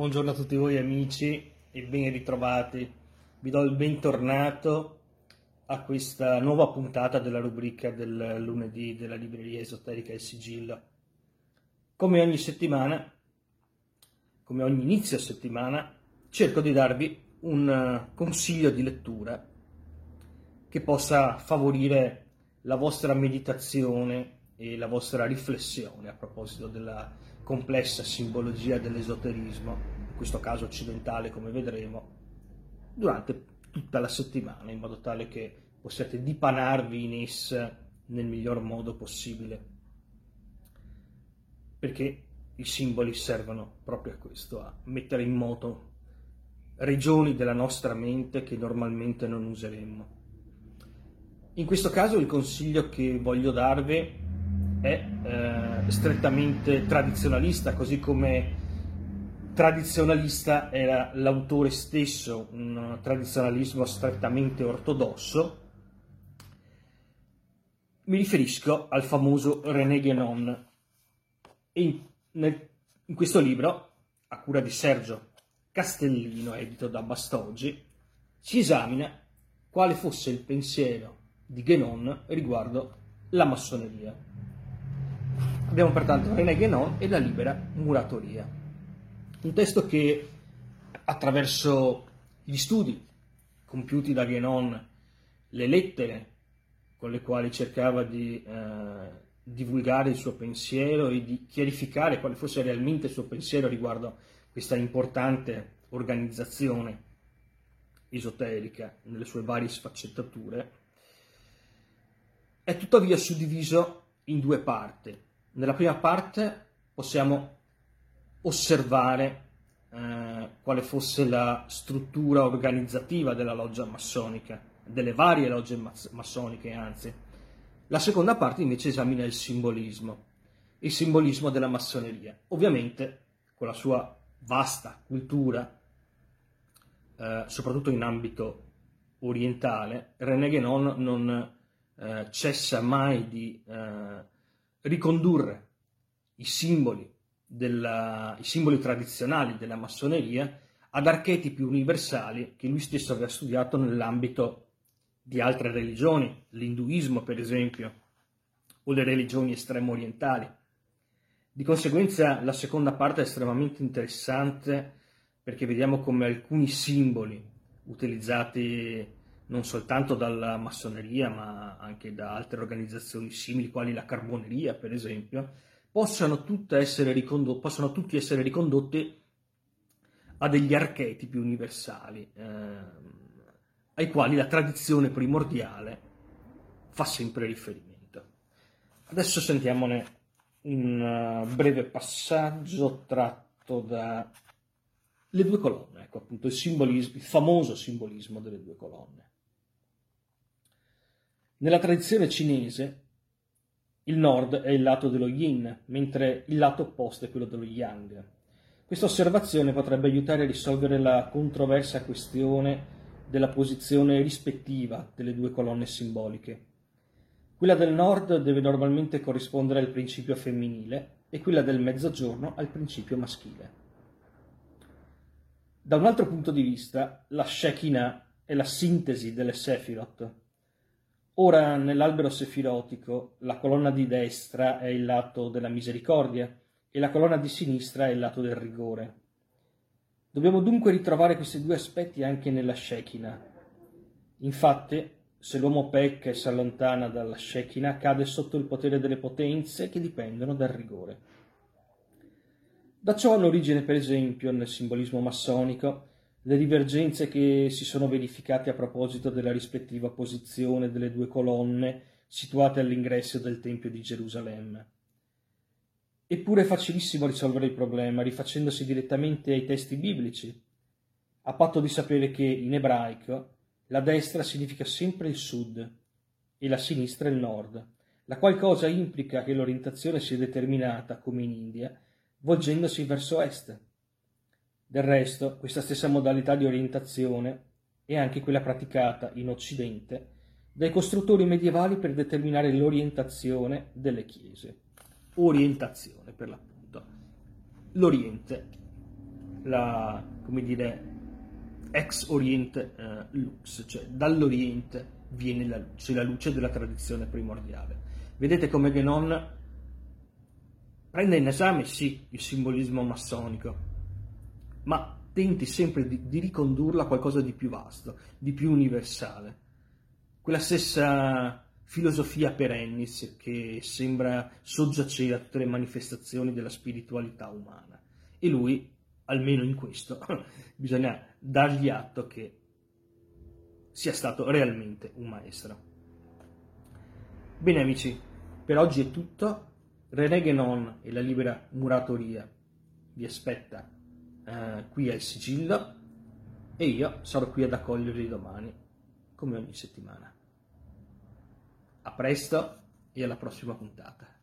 Buongiorno a tutti voi amici e ben ritrovati. Vi do il bentornato a questa nuova puntata della rubrica del lunedì della libreria esoterica Il Sigillo. Come ogni settimana, come ogni inizio settimana, cerco di darvi un consiglio di lettura che possa favorire la vostra meditazione e la vostra riflessione a proposito della complessa simbologia dell'esoterismo, in questo caso occidentale come vedremo, durante tutta la settimana, in modo tale che possiate dipanarvi in essa nel miglior modo possibile. Perché i simboli servono proprio a questo, a mettere in moto regioni della nostra mente che normalmente non useremmo. In questo caso il consiglio che voglio darvi è eh, strettamente tradizionalista, così come tradizionalista era l'autore stesso, un tradizionalismo strettamente ortodosso. Mi riferisco al famoso René Guénon. In, in questo libro, a cura di Sergio Castellino, edito da Bastoggi, si esamina quale fosse il pensiero di Guénon riguardo la massoneria. Abbiamo pertanto René Guénon e la libera muratoria. Un testo che attraverso gli studi compiuti da Guénon, le lettere con le quali cercava di eh, divulgare il suo pensiero e di chiarificare quale fosse realmente il suo pensiero riguardo questa importante organizzazione esoterica nelle sue varie sfaccettature, è tuttavia suddiviso in due parti. Nella prima parte possiamo osservare eh, quale fosse la struttura organizzativa della loggia massonica, delle varie logge massoniche anzi. La seconda parte invece esamina il simbolismo, il simbolismo della massoneria, ovviamente con la sua vasta cultura, eh, soprattutto in ambito orientale, René Guénon non eh, cessa mai di eh, ricondurre i simboli, della, i simboli tradizionali della massoneria ad archetipi universali che lui stesso aveva studiato nell'ambito di altre religioni, l'induismo per esempio, o le religioni estremo orientali. Di conseguenza la seconda parte è estremamente interessante perché vediamo come alcuni simboli utilizzati non soltanto dalla massoneria ma anche da altre organizzazioni simili quali la carboneria per esempio, possano, ricondot- possono tutti essere ricondotti a degli archetipi universali eh, ai quali la tradizione primordiale fa sempre riferimento. Adesso sentiamone un uh, breve passaggio tratto da le due colonne, ecco appunto il, il famoso simbolismo delle due colonne. Nella tradizione cinese il nord è il lato dello yin, mentre il lato opposto è quello dello yang. Questa osservazione potrebbe aiutare a risolvere la controversa questione della posizione rispettiva delle due colonne simboliche. Quella del nord deve normalmente corrispondere al principio femminile e quella del mezzogiorno al principio maschile. Da un altro punto di vista, la Shekinah è la sintesi delle Sephiroth, Ora nell'albero sefirotico la colonna di destra è il lato della misericordia e la colonna di sinistra è il lato del rigore. Dobbiamo dunque ritrovare questi due aspetti anche nella Shekinah. Infatti, se l'uomo pecca e si allontana dalla Shekinah, cade sotto il potere delle potenze che dipendono dal rigore. Da ciò hanno origine, per esempio, nel simbolismo massonico, le divergenze che si sono verificate a proposito della rispettiva posizione delle due colonne situate all'ingresso del Tempio di Gerusalemme. Eppure è facilissimo risolvere il problema rifacendosi direttamente ai testi biblici, a patto di sapere che in ebraico la destra significa sempre il sud e la sinistra il nord, la qual cosa implica che l'orientazione sia determinata, come in India, volgendosi verso est del resto, questa stessa modalità di orientazione è anche quella praticata in Occidente dai costruttori medievali per determinare l'orientazione delle chiese. Orientazione, per l'appunto. L'Oriente la, come dire, ex oriente eh, lux, cioè dall'oriente viene la luce, la luce della tradizione primordiale. Vedete come Genon prende in esame sì il simbolismo massonico, ma tenti sempre di, di ricondurlo a qualcosa di più vasto, di più universale. Quella stessa filosofia perennis che sembra soggiacere a tutte le manifestazioni della spiritualità umana. E lui, almeno in questo, bisogna dargli atto che sia stato realmente un maestro. Bene amici, per oggi è tutto. René Guénon e la libera muratoria vi aspetta eh, qui al sigillo e io sarò qui ad accoglierli domani, come ogni settimana. A presto e alla prossima puntata.